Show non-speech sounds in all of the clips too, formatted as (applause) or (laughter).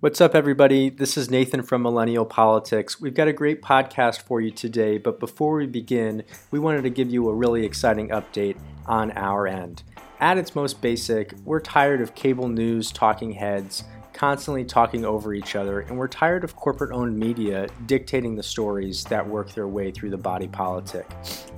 What's up, everybody? This is Nathan from Millennial Politics. We've got a great podcast for you today, but before we begin, we wanted to give you a really exciting update on our end. At its most basic, we're tired of cable news talking heads constantly talking over each other, and we're tired of corporate owned media dictating the stories that work their way through the body politic.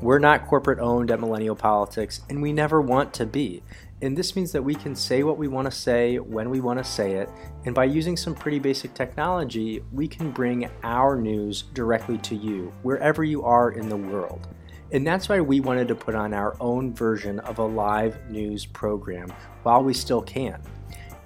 We're not corporate owned at Millennial Politics, and we never want to be. And this means that we can say what we want to say when we want to say it. And by using some pretty basic technology, we can bring our news directly to you, wherever you are in the world. And that's why we wanted to put on our own version of a live news program while we still can.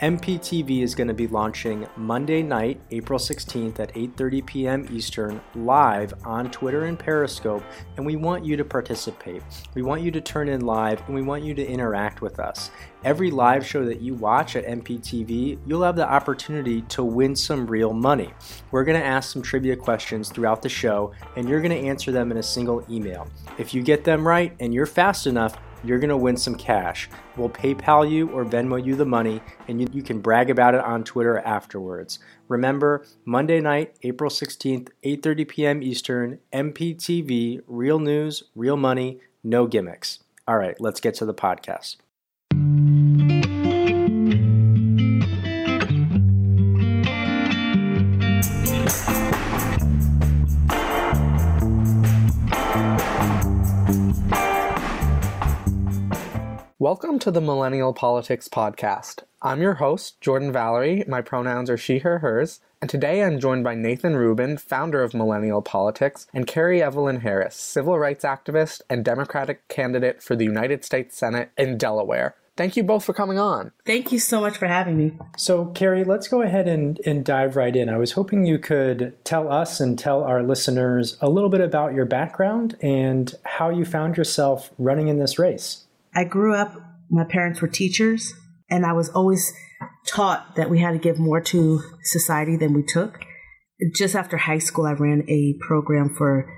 MPTV is going to be launching Monday night, April 16th at 8:30 p.m. Eastern live on Twitter and Periscope, and we want you to participate. We want you to turn in live and we want you to interact with us. Every live show that you watch at MPTV, you'll have the opportunity to win some real money. We're going to ask some trivia questions throughout the show and you're going to answer them in a single email. If you get them right and you're fast enough, you're going to win some cash. We'll PayPal you or Venmo you the money, and you, you, can brag about it on Twitter afterwards. Remember, Monday night, April 16th, 8.30 p.m. Eastern, MPTV, real news, real money, no gimmicks. All right, let's get to the podcast. Welcome to the Millennial Politics Podcast. I'm your host, Jordan Valerie. My pronouns are she, her, hers. And today I'm joined by Nathan Rubin, founder of Millennial Politics, and Kerri Evelyn Harris, civil rights activist and Democratic candidate for the United States Senate in Delaware. Thank you both for coming on. Thank you so much for having me. So, Kerri, let's go ahead and, and dive right in. I was hoping you could tell us and tell our listeners a little bit about your background and how you found yourself running in this race. I grew up, my parents were teachers, and I was always taught that we had to give more to society than we took. Just after high school, I ran a program for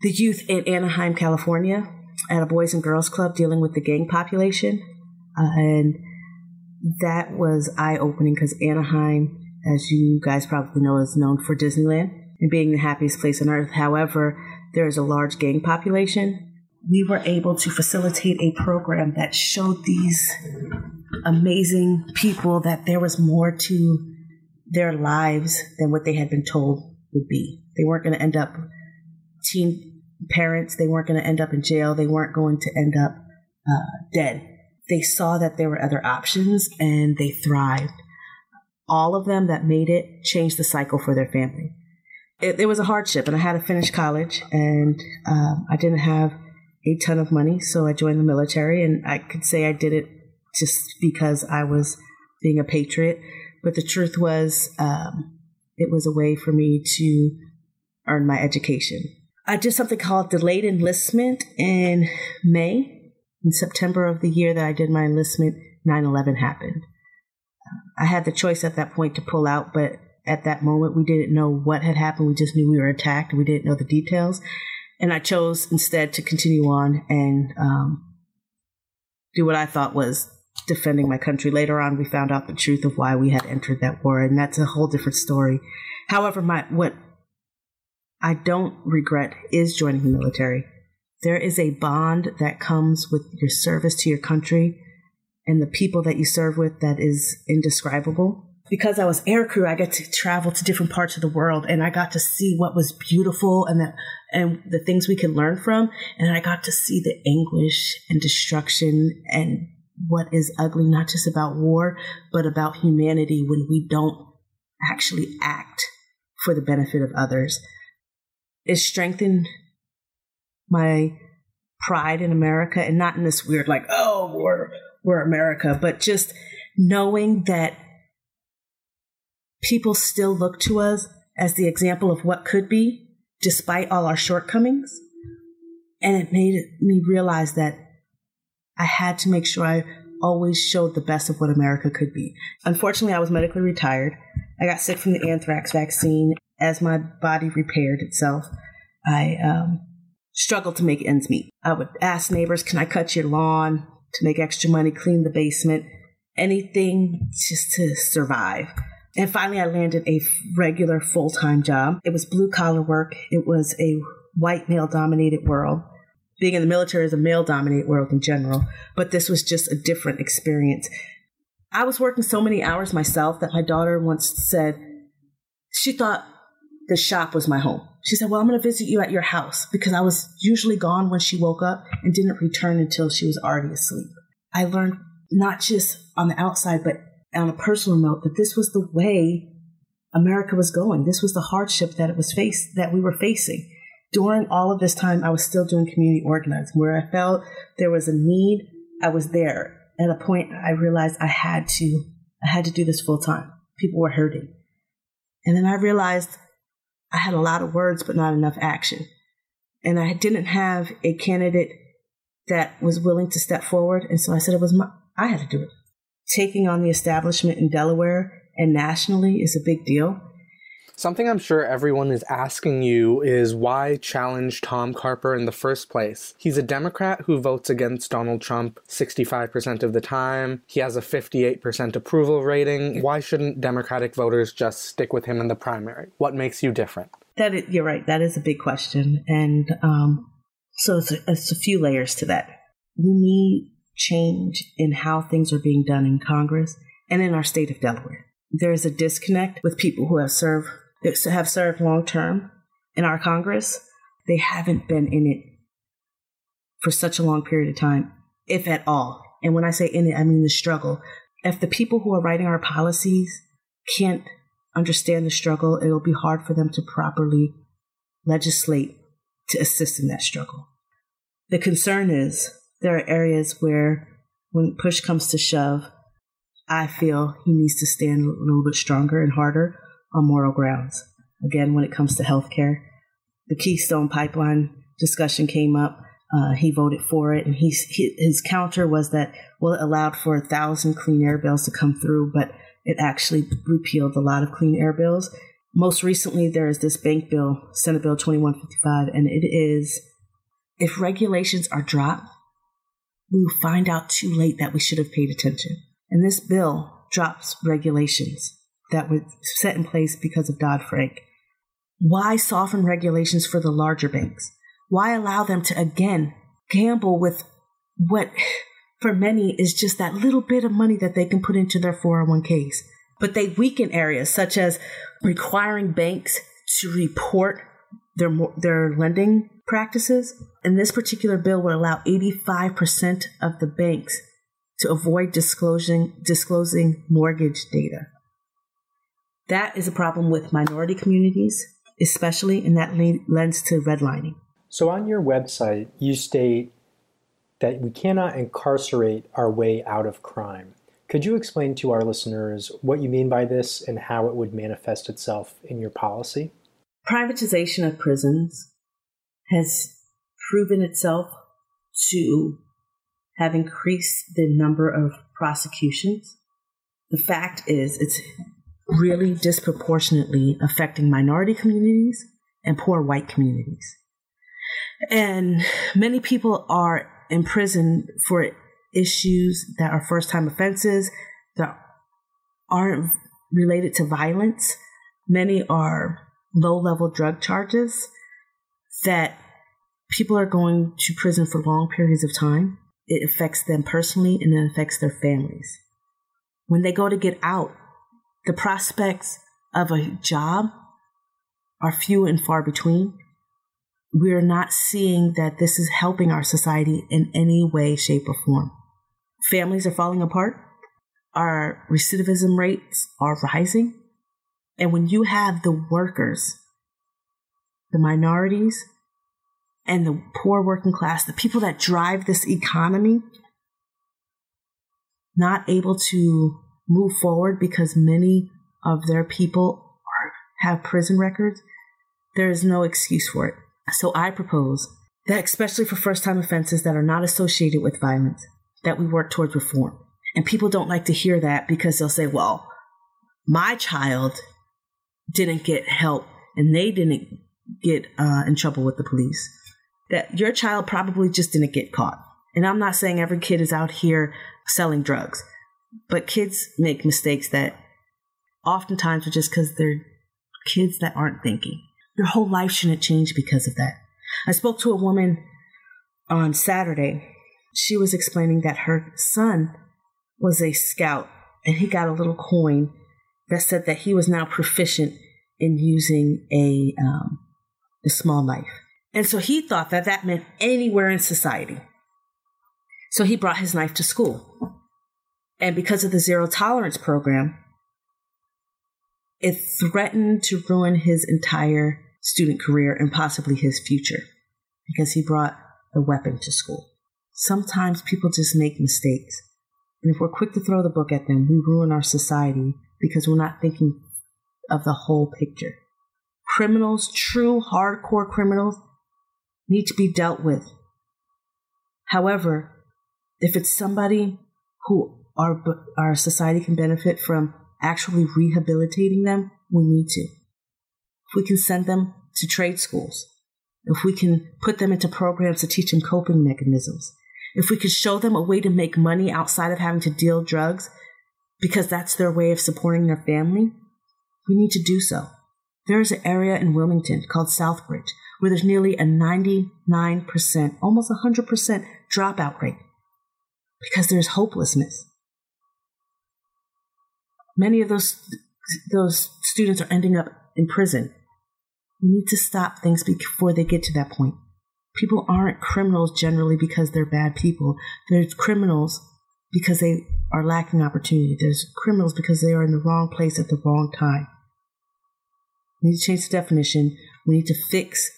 the youth in Anaheim, California, at a Boys and Girls Club dealing with the gang population. Uh, and that was eye opening because Anaheim, as you guys probably know, is known for Disneyland and being the happiest place on earth. However, there is a large gang population we were able to facilitate a program that showed these amazing people that there was more to their lives than what they had been told would be. They weren't going to end up teen parents, they weren't going to end up in jail, they weren't going to end up uh, dead. They saw that there were other options and they thrived. All of them that made it changed the cycle for their family. It, it was a hardship, and I had to finish college, and um, I didn't have a ton of money, so I joined the military, and I could say I did it just because I was being a patriot. But the truth was, um, it was a way for me to earn my education. I did something called delayed enlistment in May. In September of the year that I did my enlistment, 9 11 happened. I had the choice at that point to pull out, but at that moment, we didn't know what had happened. We just knew we were attacked. We didn't know the details. And I chose instead to continue on and um, do what I thought was defending my country. Later on, we found out the truth of why we had entered that war, and that's a whole different story. However, my what I don't regret is joining the military. There is a bond that comes with your service to your country and the people that you serve with that is indescribable because I was air crew, I got to travel to different parts of the world and I got to see what was beautiful and the, and the things we could learn from. And I got to see the anguish and destruction and what is ugly, not just about war, but about humanity when we don't actually act for the benefit of others. It strengthened my pride in America and not in this weird, like, oh, we're, we're America, but just knowing that people still look to us as the example of what could be, despite all our shortcomings. And it made me realize that I had to make sure I always showed the best of what America could be. Unfortunately, I was medically retired. I got sick from the anthrax vaccine. As my body repaired itself, I um, struggled to make ends meet. I would ask neighbors, Can I cut your lawn to make extra money, clean the basement, anything just to survive. And finally, I landed a regular full time job. It was blue collar work. It was a white male dominated world. Being in the military is a male dominated world in general, but this was just a different experience. I was working so many hours myself that my daughter once said she thought the shop was my home. She said, Well, I'm going to visit you at your house because I was usually gone when she woke up and didn't return until she was already asleep. I learned not just on the outside, but on a personal note, that this was the way America was going. This was the hardship that it was faced, that we were facing. During all of this time, I was still doing community organizing where I felt there was a need. I was there. At a point, I realized I had to, I had to do this full time. People were hurting. And then I realized I had a lot of words, but not enough action. And I didn't have a candidate that was willing to step forward. And so I said it was my, I had to do it. Taking on the establishment in Delaware and nationally is a big deal. Something I'm sure everyone is asking you is why challenge Tom Carper in the first place? He's a Democrat who votes against Donald Trump 65% of the time. He has a 58% approval rating. Why shouldn't Democratic voters just stick with him in the primary? What makes you different? That is, you're right. That is a big question. And um, so it's a, it's a few layers to that. We need change in how things are being done in Congress and in our state of Delaware. There is a disconnect with people who have served that have served long term in our Congress. They haven't been in it for such a long period of time, if at all. And when I say in it, I mean the struggle. If the people who are writing our policies can't understand the struggle, it'll be hard for them to properly legislate to assist in that struggle. The concern is there are areas where, when push comes to shove, I feel he needs to stand a little bit stronger and harder on moral grounds. Again, when it comes to healthcare, the Keystone Pipeline discussion came up. Uh, he voted for it, and he, his counter was that well, it allowed for a thousand clean air bills to come through, but it actually repealed a lot of clean air bills. Most recently, there is this bank bill, Senate Bill 2155, and it is if regulations are dropped, we find out too late that we should have paid attention. And this bill drops regulations that were set in place because of Dodd Frank. Why soften regulations for the larger banks? Why allow them to again gamble with what for many is just that little bit of money that they can put into their 401ks? But they weaken areas such as requiring banks to report their their lending practices. And this particular bill would allow 85% of the banks to avoid disclosing disclosing mortgage data. That is a problem with minority communities, especially, and that lends to redlining. So, on your website, you state that we cannot incarcerate our way out of crime. Could you explain to our listeners what you mean by this and how it would manifest itself in your policy? Privatization of prisons has proven itself to have increased the number of prosecutions. The fact is, it's really disproportionately affecting minority communities and poor white communities. And many people are in prison for issues that are first time offenses that aren't related to violence. Many are low level drug charges that people are going to prison for long periods of time. It affects them personally and it affects their families. When they go to get out, the prospects of a job are few and far between. We're not seeing that this is helping our society in any way, shape, or form. Families are falling apart. Our recidivism rates are rising. And when you have the workers, the minorities, and the poor working class, the people that drive this economy, not able to move forward because many of their people are, have prison records, there is no excuse for it. So I propose that, especially for first time offenses that are not associated with violence, that we work towards reform. And people don't like to hear that because they'll say, well, my child didn't get help and they didn't get uh, in trouble with the police. That your child probably just didn't get caught. And I'm not saying every kid is out here selling drugs. But kids make mistakes that oftentimes are just because they're kids that aren't thinking. Your whole life shouldn't change because of that. I spoke to a woman on Saturday. She was explaining that her son was a scout and he got a little coin that said that he was now proficient in using a, um, a small knife. And so he thought that that meant anywhere in society. So he brought his knife to school. And because of the zero tolerance program, it threatened to ruin his entire student career and possibly his future because he brought a weapon to school. Sometimes people just make mistakes. And if we're quick to throw the book at them, we ruin our society because we're not thinking of the whole picture. Criminals, true hardcore criminals, need to be dealt with. However, if it's somebody who our, our society can benefit from actually rehabilitating them, we need to. If we can send them to trade schools, if we can put them into programs to teach them coping mechanisms, if we could show them a way to make money outside of having to deal drugs because that's their way of supporting their family, we need to do so. There is an area in Wilmington called Southbridge where there's nearly a 99%, almost 100% dropout rate because there's hopelessness. Many of those, those students are ending up in prison. We need to stop things before they get to that point. People aren't criminals generally because they're bad people. They're criminals because they are lacking opportunity. There's criminals because they are in the wrong place at the wrong time. We need to change the definition. We need to fix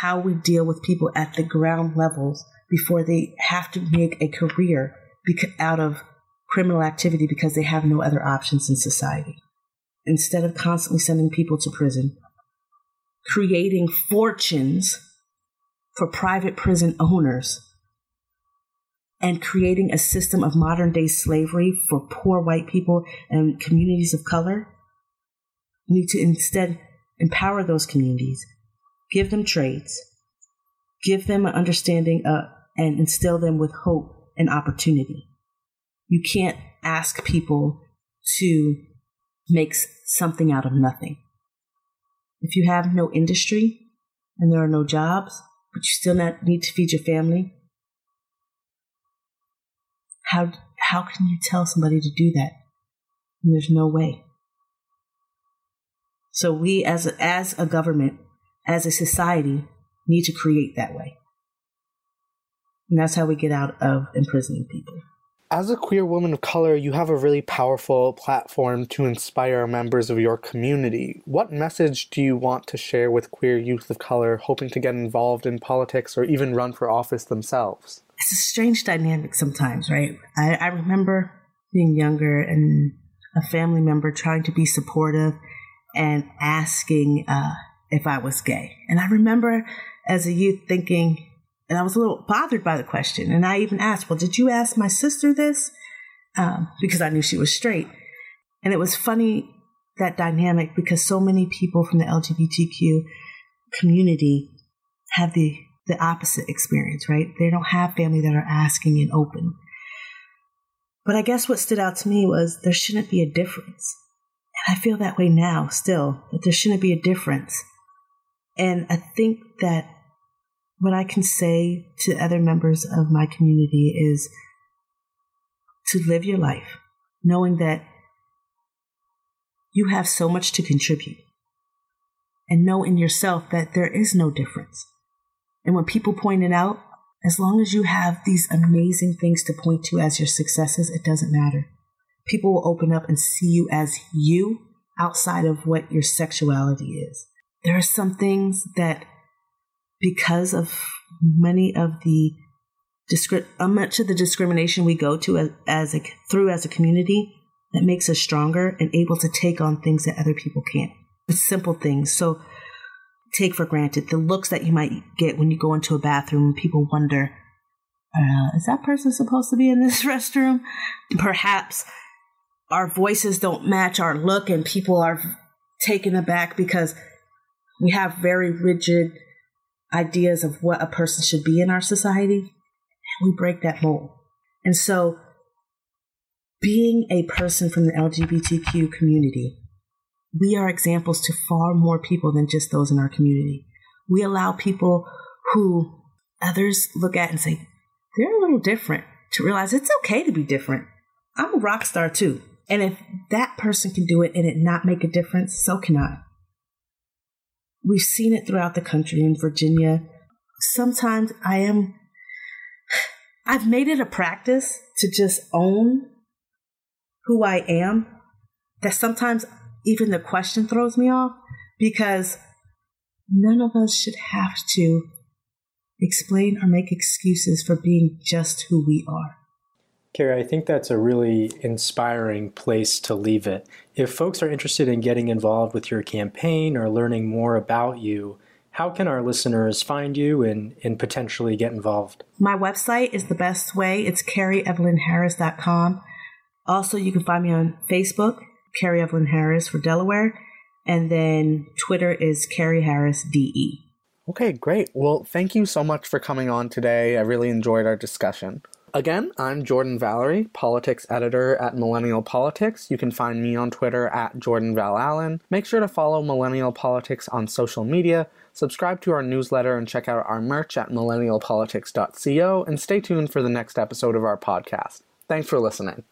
how we deal with people at the ground levels before they have to make a career out of criminal activity because they have no other options in society. Instead of constantly sending people to prison, creating fortunes for private prison owners, and creating a system of modern day slavery for poor white people and communities of color, we need to instead empower those communities, give them trades, give them an understanding of, and instill them with hope and opportunity. You can't ask people to make something out of nothing. If you have no industry and there are no jobs, but you still not need to feed your family, how, how can you tell somebody to do that? And there's no way. So we as a, as a government, as a society, need to create that way. And that's how we get out of imprisoning people. As a queer woman of color, you have a really powerful platform to inspire members of your community. What message do you want to share with queer youth of color hoping to get involved in politics or even run for office themselves? It's a strange dynamic sometimes, right? I, I remember being younger and a family member trying to be supportive and asking uh, if I was gay. And I remember as a youth thinking, and I was a little bothered by the question. And I even asked, well, did you ask my sister this? Um, because I knew she was straight. And it was funny, that dynamic, because so many people from the LGBTQ community have the, the opposite experience, right? They don't have family that are asking and open. But I guess what stood out to me was there shouldn't be a difference. And I feel that way now still, that there shouldn't be a difference. And I think that what I can say to other members of my community is to live your life knowing that you have so much to contribute and know in yourself that there is no difference. And when people point it out, as long as you have these amazing things to point to as your successes, it doesn't matter. People will open up and see you as you outside of what your sexuality is. There are some things that because of many of the uh, much of the discrimination we go to as, as a through as a community that makes us stronger and able to take on things that other people can't. It's simple things. So take for granted the looks that you might get when you go into a bathroom people wonder, uh, is that person supposed to be in this (laughs) restroom? Perhaps our voices don't match our look and people are taken aback because we have very rigid ideas of what a person should be in our society, and we break that mold. And so being a person from the LGBTQ community, we are examples to far more people than just those in our community. We allow people who others look at and say, they're a little different to realize it's okay to be different. I'm a rock star too. And if that person can do it and it not make a difference, so can I. We've seen it throughout the country in Virginia. Sometimes I am, I've made it a practice to just own who I am. That sometimes even the question throws me off because none of us should have to explain or make excuses for being just who we are. Kerri, I think that's a really inspiring place to leave it. If folks are interested in getting involved with your campaign or learning more about you, how can our listeners find you and, and potentially get involved? My website is the best way. It's kerrievelynharris.com. Also, you can find me on Facebook, Kerri Evelyn Harris for Delaware, and then Twitter is Kerri Harris DE. Okay, great. Well, thank you so much for coming on today. I really enjoyed our discussion. Again, I'm Jordan Valerie, politics editor at Millennial Politics. You can find me on Twitter at Jordan Val Allen. Make sure to follow Millennial Politics on social media, subscribe to our newsletter, and check out our merch at millennialpolitics.co, and stay tuned for the next episode of our podcast. Thanks for listening.